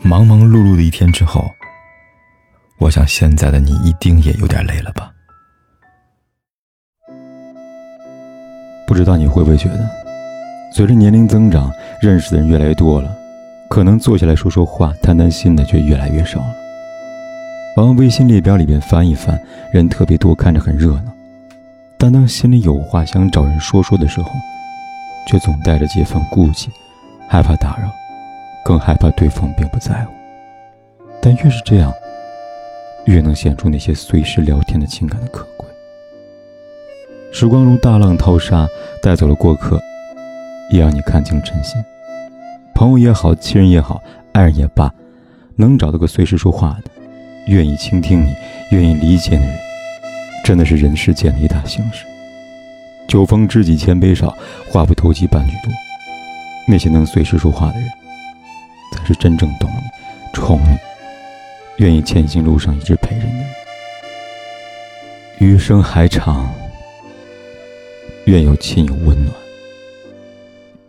忙忙碌碌的一天之后，我想现在的你一定也有点累了吧？不知道你会不会觉得，随着年龄增长，认识的人越来越多了，可能坐下来说说话、谈谈心的却越来越少了。往微信列表里边翻一翻，人特别多，看着很热闹，但当心里有话想找人说说的时候，却总带着几分顾忌，害怕打扰。更害怕对方并不在乎，但越是这样，越能显出那些随时聊天的情感的可贵。时光如大浪淘沙，带走了过客，也让你看清真心。朋友也好，亲人也好，爱人也罢，能找到个随时说话的、愿意倾听你、愿意理解的人，真的是人世间的一大幸事。酒逢知己千杯少，话不投机半句多。那些能随时说话的人。是真正懂你、宠你、愿意前行路上一直陪着你。余生还长，愿有亲友温暖，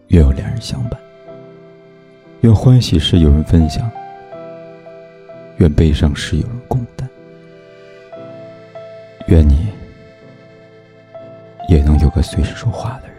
愿有两人相伴，愿欢喜时有人分享，愿悲伤时有人共担，愿你也能有个随时说话的人。